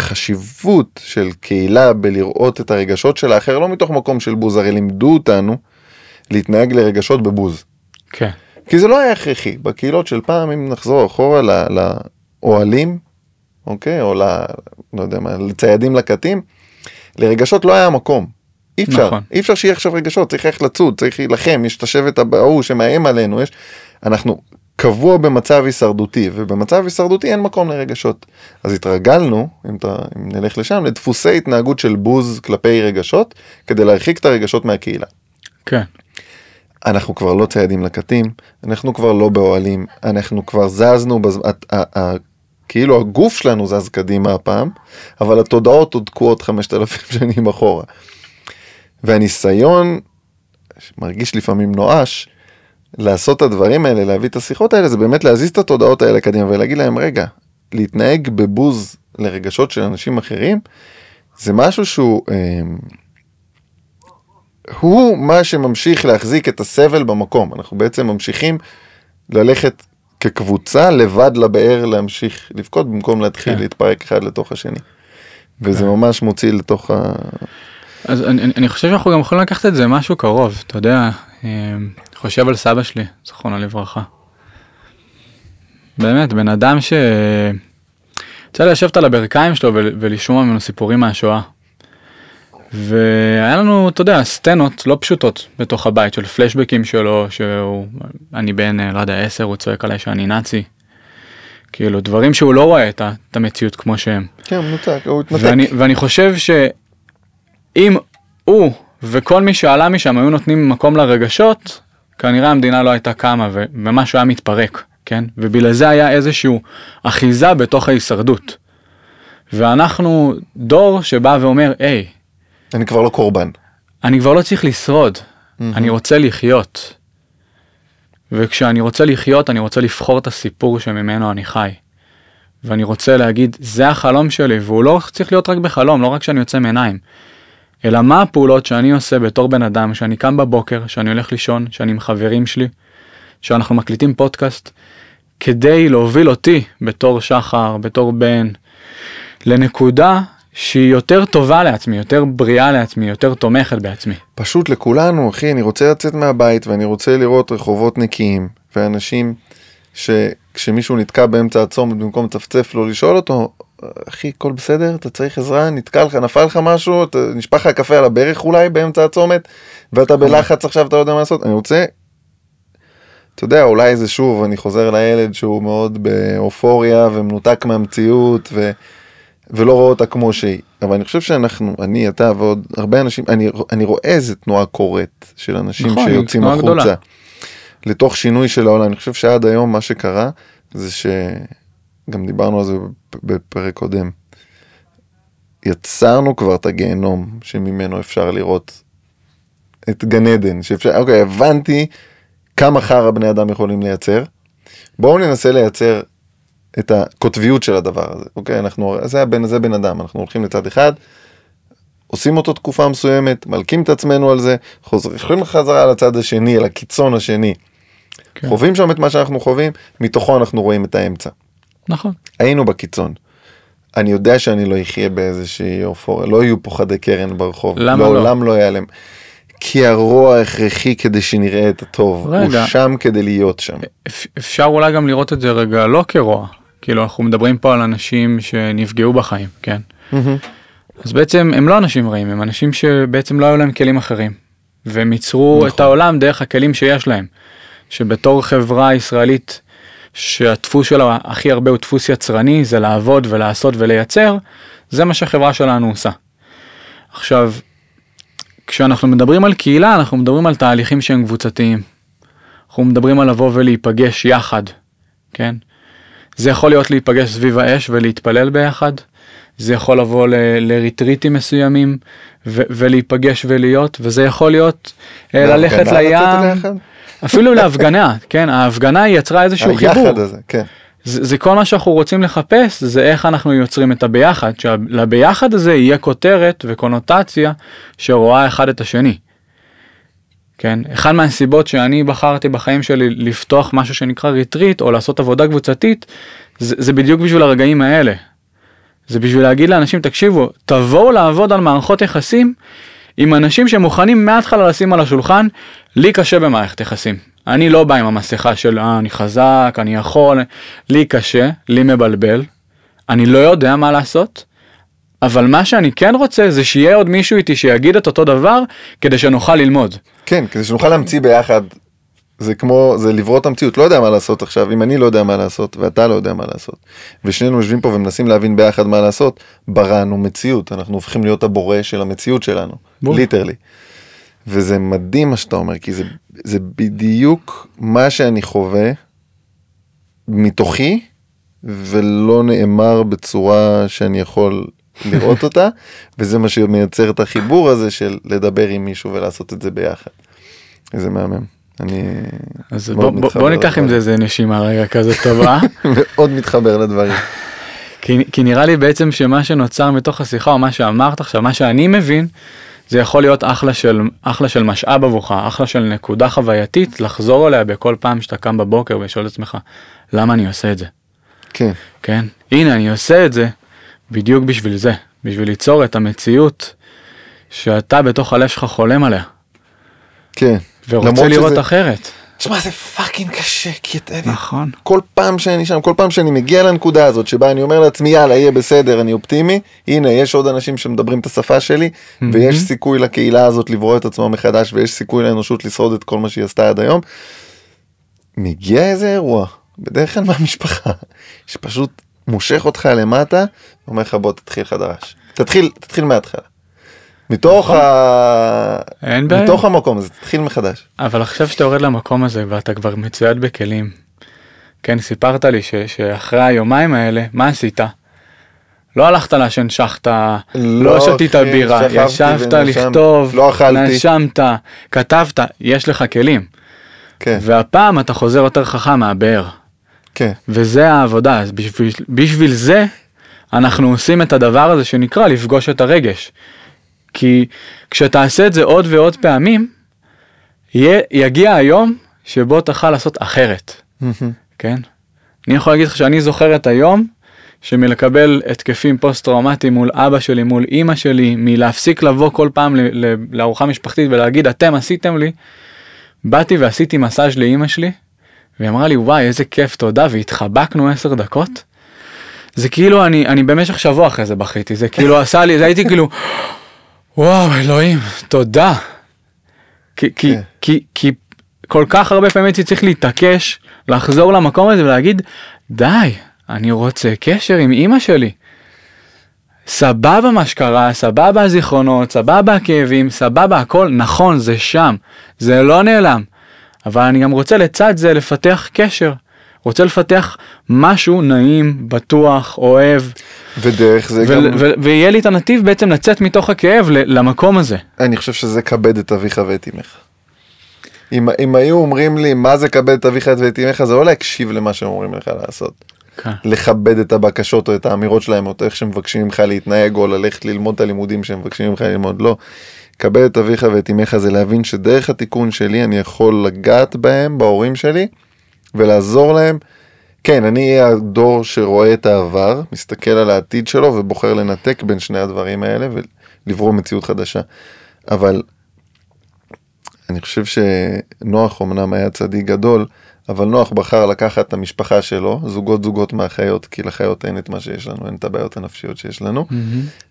A: החשיבות של קהילה בלראות את הרגשות של האחר, לא מתוך מקום של בוז, הרי לימדו אותנו להתנהג לרגשות בבוז.
B: כן.
A: כי זה לא היה הכרחי. בקהילות של פעם, אם נחזור אחורה לאוהלים, אוקיי? או ל... לא יודע מה, לציידים לקטים, לרגשות לא היה מקום. אי אפשר,
B: נכון.
A: אי אפשר שיהיה עכשיו רגשות, צריך איך לצוד, צריך להילחם, יש את השבט ההוא שמאיים עלינו, יש... אנחנו קבוע במצב הישרדותי, ובמצב הישרדותי אין מקום לרגשות. אז התרגלנו, אם, אתה, אם נלך לשם, לדפוסי התנהגות של בוז כלפי רגשות, כדי להרחיק את הרגשות מהקהילה.
B: כן.
A: אנחנו כבר לא ציידים לקטים, אנחנו כבר לא באוהלים, אנחנו כבר זזנו, בז... כאילו הגוף שלנו זז קדימה הפעם, אבל התודעות עוד תקועות 5,000 שנים אחורה. והניסיון, מרגיש לפעמים נואש, לעשות את הדברים האלה, להביא את השיחות האלה, זה באמת להזיז את התודעות האלה קדימה ולהגיד להם, רגע, להתנהג בבוז לרגשות של אנשים אחרים, זה משהו שהוא... אה, הוא מה שממשיך להחזיק את הסבל במקום. אנחנו בעצם ממשיכים ללכת כקבוצה לבד לבאר להמשיך לבכות במקום להתחיל
B: כן.
A: להתפרק אחד לתוך השני. וזה
B: כן.
A: ממש מוציא לתוך ה...
B: אז אני, אני- חושב שאנחנו גם יכולים לקחת את זה משהו קרוב, אתה יודע, אה, חושב על סבא שלי, זכרונו לברכה. באמת, בן אדם ש... לי לשבת על הברכיים שלו ול- ולשמוע ממנו סיפורים מהשואה. והיה לנו, אתה יודע, סצנות לא פשוטות בתוך הבית של פלשבקים שלו, שהוא, אני בן, אה, לא יודע, עשר, הוא צועק עליי שאני נאצי. כאילו, דברים שהוא לא רואה את את המציאות כמו שהם.
A: כן, מנותק, הוא התנתק.
B: ואני, ואני חושב שאם הוא וכל מי שעלה משם היו נותנים מקום לרגשות, כנראה המדינה לא הייתה קמה ומשהו היה מתפרק, כן? ובגלל זה היה איזשהו אחיזה בתוך ההישרדות. ואנחנו דור שבא ואומר, היי,
A: אני כבר לא קורבן.
B: אני כבר לא צריך לשרוד, אני רוצה לחיות. וכשאני רוצה לחיות, אני רוצה לבחור את הסיפור שממנו אני חי. ואני רוצה להגיד, זה החלום שלי, והוא לא צריך להיות רק בחלום, לא רק שאני יוצא מעיניים. אלא מה הפעולות שאני עושה בתור בן אדם, שאני קם בבוקר, שאני הולך לישון, שאני עם חברים שלי, שאנחנו מקליטים פודקאסט, כדי להוביל אותי בתור שחר, בתור בן, לנקודה שהיא יותר טובה לעצמי, יותר בריאה לעצמי, יותר תומכת בעצמי.
A: פשוט לכולנו, אחי, אני רוצה לצאת מהבית ואני רוצה לראות רחובות נקיים, ואנשים שכשמישהו נתקע באמצע הצומת במקום לצפצף לו, לשאול אותו, אחי, הכל בסדר? אתה צריך עזרה? נתקע לך, נפל לך משהו? אתה, נשפך לך קפה על הברך אולי באמצע הצומת? ואתה בלחץ עכשיו, אתה לא יודע מה לעשות? אני רוצה... אתה יודע, אולי זה שוב, אני חוזר לילד שהוא מאוד באופוריה ומנותק מהמציאות ו... ולא רואה אותה כמו שהיא. אבל אני חושב שאנחנו, אני, אתה ועוד הרבה אנשים, אני, אני רואה איזה תנועה קורית של אנשים
B: נכון,
A: שיוצאים החוצה.
B: גדולה.
A: לתוך שינוי של העולם. אני חושב שעד היום מה שקרה זה שגם דיברנו על זה בפרק קודם. יצרנו כבר את הגיהנום שממנו אפשר לראות את גן עדן, שאפשר, אוקיי, הבנתי כמה חרא בני אדם יכולים לייצר. בואו ננסה לייצר את הקוטביות של הדבר הזה, אוקיי? אנחנו, זה הבן, זה בן אדם, אנחנו הולכים לצד אחד, עושים אותו תקופה מסוימת, מלקים את עצמנו על זה, חוזרים חזרה לצד השני, לקיצון השני.
B: כן.
A: חווים שם את מה שאנחנו חווים, מתוכו אנחנו רואים את האמצע.
B: נכון.
A: היינו בקיצון. אני יודע שאני לא אחיה באיזושהי אופוריה, לא יהיו פה חדי קרן ברחוב.
B: למה לא?
A: לעולם לא ייעלם. כי הרוע הכרחי כדי שנראה את הטוב.
B: רגע.
A: הוא שם כדי להיות שם.
B: אפ- אפשר אולי גם לראות את זה רגע לא כרוע. כאילו אנחנו מדברים פה על אנשים שנפגעו בחיים, כן? אז בעצם הם לא אנשים רעים, הם אנשים שבעצם לא היו להם כלים אחרים. והם ייצרו
A: נכון.
B: את העולם דרך הכלים שיש להם. שבתור חברה ישראלית שהדפוס שלה הכי הרבה הוא דפוס יצרני, זה לעבוד ולעשות ולייצר, זה מה שהחברה שלנו עושה. עכשיו, כשאנחנו מדברים על קהילה, אנחנו מדברים על תהליכים שהם קבוצתיים. אנחנו מדברים על לבוא ולהיפגש יחד, כן? זה יכול להיות להיפגש סביב האש ולהתפלל ביחד, זה יכול לבוא ל- לריטריטים מסוימים ו- ולהיפגש ולהיות, וזה יכול להיות אה, ללכת לים? אפילו להפגנה, כן? ההפגנה היא יצרה איזשהו חיבור.
A: היחד הזה, כן.
B: זה, זה כל מה שאנחנו רוצים לחפש, זה איך אנחנו יוצרים את הביחד, שלביחד הזה יהיה כותרת וקונוטציה שרואה אחד את השני. כן, אחד מהסיבות שאני בחרתי בחיים שלי לפתוח משהו שנקרא ריטריט או לעשות עבודה קבוצתית, זה, זה בדיוק בשביל הרגעים האלה. זה בשביל להגיד לאנשים, תקשיבו, תבואו לעבוד על מערכות יחסים עם אנשים שמוכנים מההתחלה לשים על השולחן, לי קשה במערכת יחסים. אני לא בא עם המסכה של אה, אני חזק, אני יכול, לי קשה, לי מבלבל, אני לא יודע מה לעשות, אבל מה שאני כן רוצה זה שיהיה עוד מישהו איתי שיגיד את אותו דבר כדי שנוכל ללמוד.
A: כן, כדי שנוכל להמציא ביחד. זה כמו, זה לברוא את המציאות, לא יודע מה לעשות עכשיו, אם אני לא יודע מה לעשות ואתה לא יודע מה לעשות, ושנינו יושבים פה ומנסים להבין ביחד מה לעשות, בראנו מציאות, אנחנו הופכים להיות הבורא של המציאות שלנו. ליטרלי. וזה מדהים מה שאתה אומר, כי זה, זה בדיוק מה שאני חווה מתוכי, ולא נאמר בצורה שאני יכול לראות אותה, וזה מה שמייצר את החיבור הזה של לדבר עם מישהו ולעשות את זה ביחד. איזה מהמם. אני
B: אז בוא, בוא, בוא ניקח עם. זה איזה נשימה רגע כזה טובה.
A: מאוד מתחבר לדברים.
B: כי, כי נראה לי בעצם שמה שנוצר מתוך השיחה או מה שאמרת עכשיו, מה שאני מבין, זה יכול להיות אחלה של, אחלה של משאב עבורך, אחלה של נקודה חווייתית לחזור אליה בכל פעם שאתה קם בבוקר ולשאול את עצמך, למה אני עושה את זה?
A: כן,
B: כן? הנה אני עושה את זה בדיוק בשביל זה, בשביל ליצור את המציאות שאתה בתוך הלב שלך חולם עליה,
A: כן.
B: ורוצה לראות
A: שזה-
B: אחרת.
A: תשמע זה fucking קשה כי אתה יודע,
B: נכון.
A: כל פעם שאני שם כל פעם שאני מגיע לנקודה הזאת שבה אני אומר לעצמי יאללה יהיה בסדר אני אופטימי הנה יש עוד אנשים שמדברים את השפה שלי ויש סיכוי לקהילה הזאת לברוא את עצמה מחדש ויש סיכוי לאנושות לשרוד את כל מה שהיא עשתה עד היום. מגיע איזה אירוע בדרך כלל מהמשפחה שפשוט מושך אותך למטה ואומר לך בוא תתחיל חדש תתחיל תתחיל מההתחלה. מתוך ה...
B: אין בעיה.
A: מתוך המקום הזה תתחיל מחדש.
B: אבל עכשיו שאתה יורד למקום הזה ואתה כבר מצויד בכלים. כן, סיפרת לי ש, שאחרי היומיים האלה, מה עשית? לא הלכת לעשן שחטה, לא,
A: לא,
B: שתית
A: אחי,
B: בירה, ישבת. לכתוב,
A: לא אכלתי.
B: נשמת, כתבת, יש לך כלים.
A: כן,
B: והפעם אתה חוזר יותר חכם מהבאר.
A: כן.
B: וזה העבודה, אז בשביל, בשביל זה אנחנו עושים את הדבר הזה שנקרא לפגוש את הרגש. כי כשתעשה את זה עוד ועוד פעמים, יהיה, יגיע היום שבו תוכל לעשות אחרת, כן? אני יכול להגיד לך שאני זוכר את היום שמלקבל התקפים פוסט טראומטיים מול אבא שלי, מול אימא שלי, מלהפסיק לבוא כל פעם ל- ל- לארוחה משפחתית ולהגיד אתם עשיתם לי, באתי ועשיתי מסאז' לאימא שלי, והיא אמרה לי וואי איזה כיף תודה והתחבקנו עשר דקות. זה כאילו אני אני במשך שבוע אחרי זה בכיתי זה כאילו עשה לי זה הייתי כאילו וואו אלוהים תודה. כי, כי,
A: כן.
B: כי, כי כל כך הרבה פעמים הייתי צריך להתעקש לחזור למקום הזה ולהגיד די אני רוצה קשר עם אימא שלי. סבבה מה שקרה סבבה הזיכרונות סבבה הכאבים סבבה הכל נכון זה שם זה לא נעלם אבל אני גם רוצה לצד זה לפתח קשר רוצה לפתח משהו נעים בטוח אוהב
A: ודרך זה
B: ו-
A: גם,
B: ו- ויהיה לי את הנתיב בעצם לצאת מתוך הכאב ל- למקום הזה.
A: אני חושב שזה כבד את אביך ואת אמך. אם, אם היו אומרים לי מה זה כבד את אביך ואת אמך זה לא להקשיב למה שהם אומרים לך לעשות.
B: כן.
A: לכבד את הבקשות או את האמירות שלהם או את איך שמבקשים ממך להתנהג או ללכת ללמוד את הלימודים שהם מבקשים ממך ללמוד לא. כבד את אביך ואת אמך זה להבין שדרך התיקון שלי אני יכול לגעת בהם בהורים שלי ולעזור להם. כן אני אהיה הדור שרואה את העבר מסתכל על העתיד שלו ובוחר לנתק בין שני הדברים האלה ולברוא מציאות חדשה. אבל אני חושב שנוח אמנם היה צדיק גדול אבל נוח בחר לקחת את המשפחה שלו זוגות זוגות מהחיות כי לחיות אין את מה שיש לנו אין את הבעיות הנפשיות שיש לנו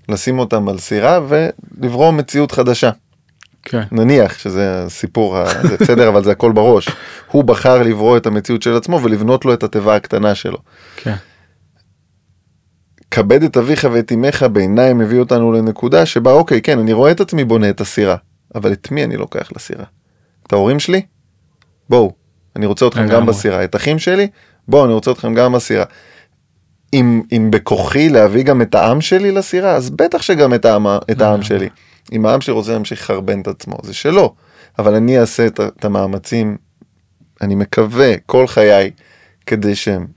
A: לשים אותם על סירה ולברוא מציאות חדשה.
B: כן.
A: נניח שזה הסיפור, זה בסדר, אבל זה הכל בראש. הוא בחר לברוא את המציאות של עצמו ולבנות לו את התיבה הקטנה שלו.
B: כן.
A: כבד את אביך ואת אמך בעיניי מביא אותנו לנקודה שבה אוקיי כן אני רואה את עצמי בונה את הסירה אבל את מי אני לוקח לסירה? את ההורים שלי? בואו אני רוצה אתכם גם. בסירה את אחים שלי? בואו אני רוצה אתכם גם בסירה. אם, אם בכוחי להביא גם את העם שלי לסירה אז בטח שגם את העם, את העם שלי. אם העם שלי רוצה להמשיך לחרבן את עצמו זה שלו אבל אני אעשה את, את המאמצים אני מקווה כל חיי כדי שהם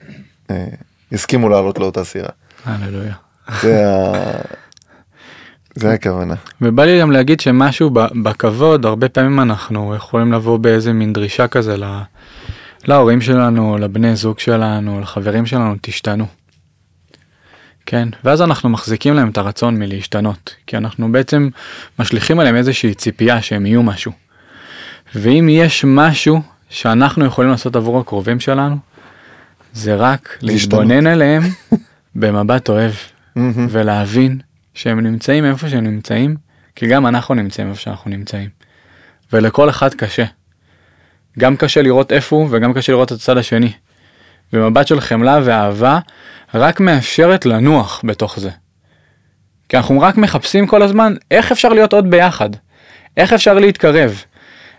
A: אה, יסכימו לעלות לאותה סירה.
B: הללויה.
A: זה ה... זה הכוונה.
B: ובא לי גם להגיד שמשהו בכבוד הרבה פעמים אנחנו יכולים לבוא באיזה מין דרישה כזה ל... להורים שלנו, לבני זוג שלנו, לחברים שלנו, תשתנו. כן, ואז אנחנו מחזיקים להם את הרצון מלהשתנות, כי אנחנו בעצם משליכים עליהם איזושהי ציפייה שהם יהיו משהו. ואם יש משהו שאנחנו יכולים לעשות עבור הקרובים שלנו, זה רק. להתבונן אליהם במבט אוהב. ולהבין שהם נמצאים איפה שהם נמצאים, כי גם אנחנו נמצאים איפה שאנחנו נמצאים. ולכל אחד קשה. גם קשה לראות איפה הוא וגם קשה לראות את הצד השני. ומבט של חמלה ואהבה רק מאפשרת לנוח בתוך זה. כי אנחנו רק מחפשים כל הזמן איך אפשר להיות עוד ביחד, איך אפשר להתקרב,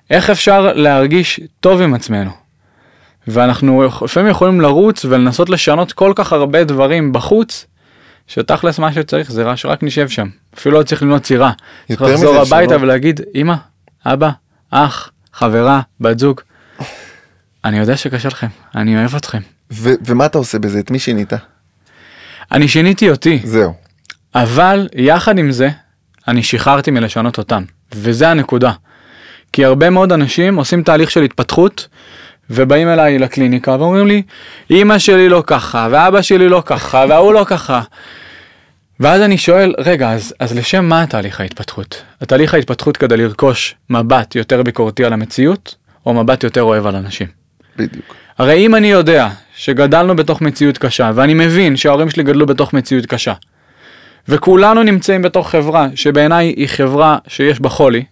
B: איך אפשר להרגיש טוב עם עצמנו. ואנחנו לפעמים יכולים לרוץ ולנסות לשנות כל כך הרבה דברים בחוץ, שתכלס מה שצריך זה רק שרק נשב שם. אפילו לא צריך ללמוד צירה. צריך לחזור הביתה
A: לשנות-
B: ולהגיד, אמא, אבא, אח, חברה, בת זוג, אני יודע שקשה לכם, אני אוהב אתכם.
A: ו- ומה אתה עושה בזה? את מי שינית?
B: אני שיניתי אותי,
A: זהו.
B: אבל יחד עם זה, אני שחררתי מלשנות אותם, וזה הנקודה. כי הרבה מאוד אנשים עושים תהליך של התפתחות, ובאים אליי לקליניקה ואומרים לי, אמא שלי לא ככה, ואבא שלי לא ככה, וההוא לא ככה. ואז אני שואל, רגע, אז, אז לשם מה התהליך ההתפתחות? התהליך ההתפתחות כדי לרכוש מבט יותר ביקורתי על המציאות, או מבט יותר אוהב על אנשים.
A: בדיוק.
B: הרי אם אני יודע שגדלנו בתוך מציאות קשה, ואני מבין שההורים שלי גדלו בתוך מציאות קשה, וכולנו נמצאים בתוך חברה שבעיניי היא חברה שיש בה חולי,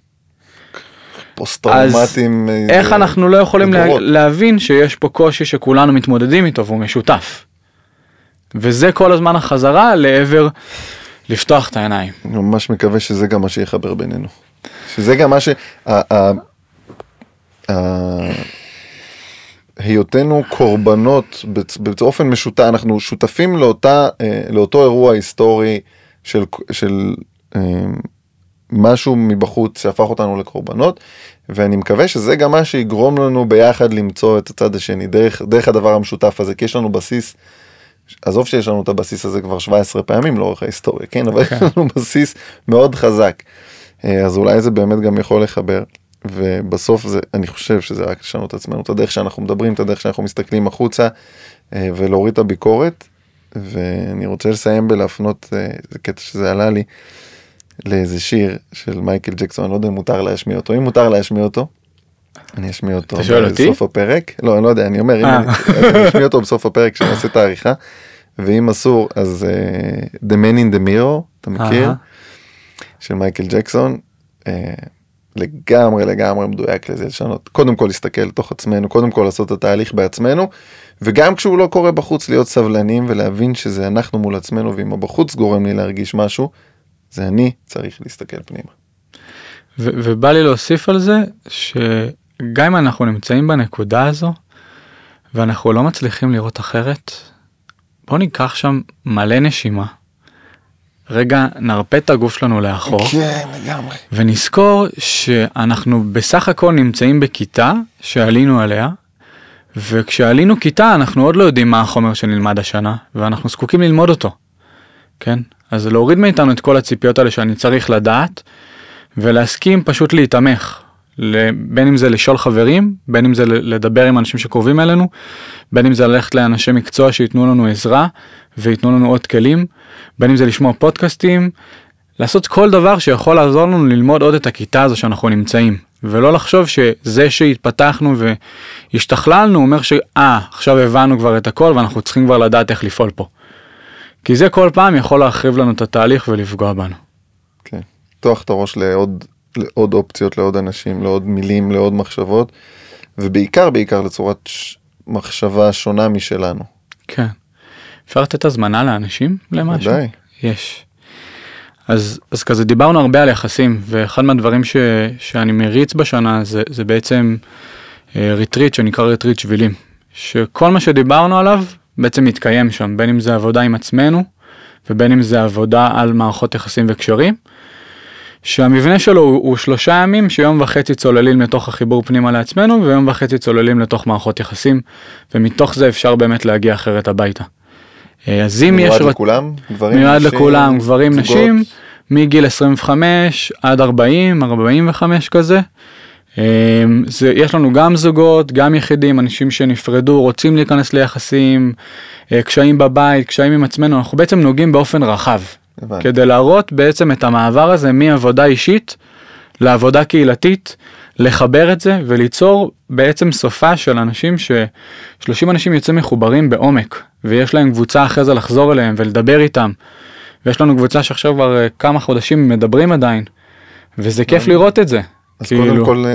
A: פוסט טראומטיים. אה,
B: איך אנחנו לא יכולים לה. להבין שיש פה קושי שכולנו מתמודדים איתו והוא משותף. וזה כל הזמן החזרה לעבר לפתוח את העיניים.
A: אני ממש מקווה שזה גם מה שיחבר בינינו. שזה גם מה ש... היותנו קורבנות באופן משותף, אנחנו שותפים לאותה, אה, לאותו אירוע היסטורי של, של אה, משהו מבחוץ שהפך אותנו לקורבנות, ואני מקווה שזה גם מה שיגרום לנו ביחד למצוא את הצד השני, דרך, דרך הדבר המשותף הזה, כי יש לנו בסיס עזוב שיש לנו את הבסיס הזה כבר 17 פעמים לאורך ההיסטוריה, כן, אבל יש לנו בסיס מאוד חזק. אה, אז אולי זה באמת גם יכול לחבר, ובסוף זה, אני חושב שזה רק לשנות את עצמנו, את הדרך שאנחנו מדברים, את הדרך שאנחנו מסתכלים החוצה, אה, ולהוריד את הביקורת. ואני רוצה לסיים בלהפנות, אה, זה קטע שזה עלה לי, לאיזה שיר של מייקל ג'קסון, אני לא יודע אם מותר להשמיע אותו, אם מותר להשמיע אותו, אני אשמיע אותו? בסוף הפרק, לא, אני לא יודע, אני אומר, אם
B: אה.
A: אני אני אשמיע אותו בסוף הפרק כשנעשה את העריכה, ואם אסור, אז uh, The Man in the Mirror, אתה מכיר? של מייקל ג'קסון, uh, לגמרי לגמרי מדויק לזה לשנות, קודם כל להסתכל לתוך עצמנו, קודם כל לעשות את התהליך בעצמנו, וגם כשהוא לא קורה בחוץ להיות סבלנים ולהבין שזה אנחנו מול עצמנו, ואם הבחוץ גורם לי להרגיש משהו, זה אני צריך להסתכל פנימה.
B: ו- ובא לי להוסיף על זה שגם אם אנחנו נמצאים בנקודה הזו ואנחנו לא מצליחים לראות אחרת, בוא ניקח שם מלא נשימה. רגע נרפה את הגוף שלנו לאחור
A: כן, לגמרי.
B: ונזכור שאנחנו בסך הכל נמצאים בכיתה שעלינו עליה וכשעלינו כיתה אנחנו עוד לא יודעים מה החומר שנלמד השנה ואנחנו זקוקים ללמוד אותו. כן אז להוריד מאיתנו את כל הציפיות האלה שאני צריך לדעת ולהסכים פשוט להיתמך. בין אם זה לשאול חברים, בין אם זה לדבר עם אנשים שקרובים אלינו, בין אם זה ללכת לאנשי מקצוע שייתנו לנו עזרה וייתנו לנו עוד כלים, בין אם זה לשמוע פודקאסטים, לעשות כל דבר שיכול לעזור לנו ללמוד עוד את הכיתה הזו שאנחנו נמצאים, ולא לחשוב שזה שהתפתחנו והשתכללנו אומר שאה עכשיו הבנו כבר את הכל ואנחנו צריכים כבר לדעת איך לפעול פה. כי זה כל פעם יכול להחריב לנו את התהליך ולפגוע בנו.
A: כן. לפתוח את הראש לעוד, לעוד אופציות, לעוד אנשים, לעוד מילים, לעוד מחשבות, ובעיקר, בעיקר לצורת ש... מחשבה שונה משלנו.
B: כן. אפשר לתת הזמנה לאנשים למשהו?
A: ודאי.
B: יש. אז, אז כזה דיברנו הרבה על יחסים, ואחד מהדברים ש, שאני מריץ בשנה זה, זה בעצם אה, retreat שנקרא ריטריט שבילים, שכל מה שדיברנו עליו בעצם מתקיים שם, בין אם זה עבודה עם עצמנו, ובין אם זה עבודה על מערכות יחסים וקשרים, שהמבנה שלו הוא, הוא שלושה ימים שיום וחצי צוללים לתוך החיבור פנימה לעצמנו, ויום וחצי צוללים לתוך מערכות יחסים, ומתוך זה אפשר באמת להגיע אחרת הביתה. אה, אז אם יש...
A: מיועד לכולם? גברים,
B: מיועד
A: נשים,
B: לכולם, גברים,
A: זוגות?
B: נשים, מגיל 25 עד 40, 45 כזה. אמ, זה, יש לנו גם זוגות, גם יחידים, אנשים שנפרדו, רוצים להיכנס ליחסים, אה, קשיים בבית, קשיים עם עצמנו, אנחנו בעצם נוגעים באופן רחב.
A: הבנתי.
B: כדי להראות בעצם את המעבר הזה מעבודה אישית לעבודה קהילתית, לחבר את זה וליצור בעצם סופה של אנשים ש-30 אנשים יוצאים מחוברים בעומק ויש להם קבוצה אחרי זה לחזור אליהם ולדבר איתם. ויש לנו קבוצה שעכשיו כבר אה, כמה חודשים מדברים עדיין. וזה כיף לראות את זה.
A: אז
B: כאילו-
A: קודם כל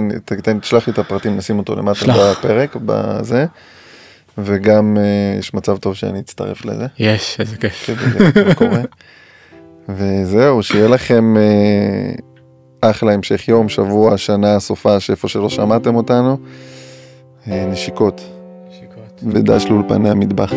A: אה, תשלח לי את הפרטים, נשים אותו למטה
B: שלח.
A: בפרק, בזה. וגם אה, יש מצב טוב שאני אצטרף לזה.
B: יש, איזה כיף.
A: וזהו, שיהיה לכם אה, אחלה המשך יום, שבוע, שנה, סופה, שאיפה שלא שמעתם אותנו. אה, נשיקות ודש לאולפני המטבח.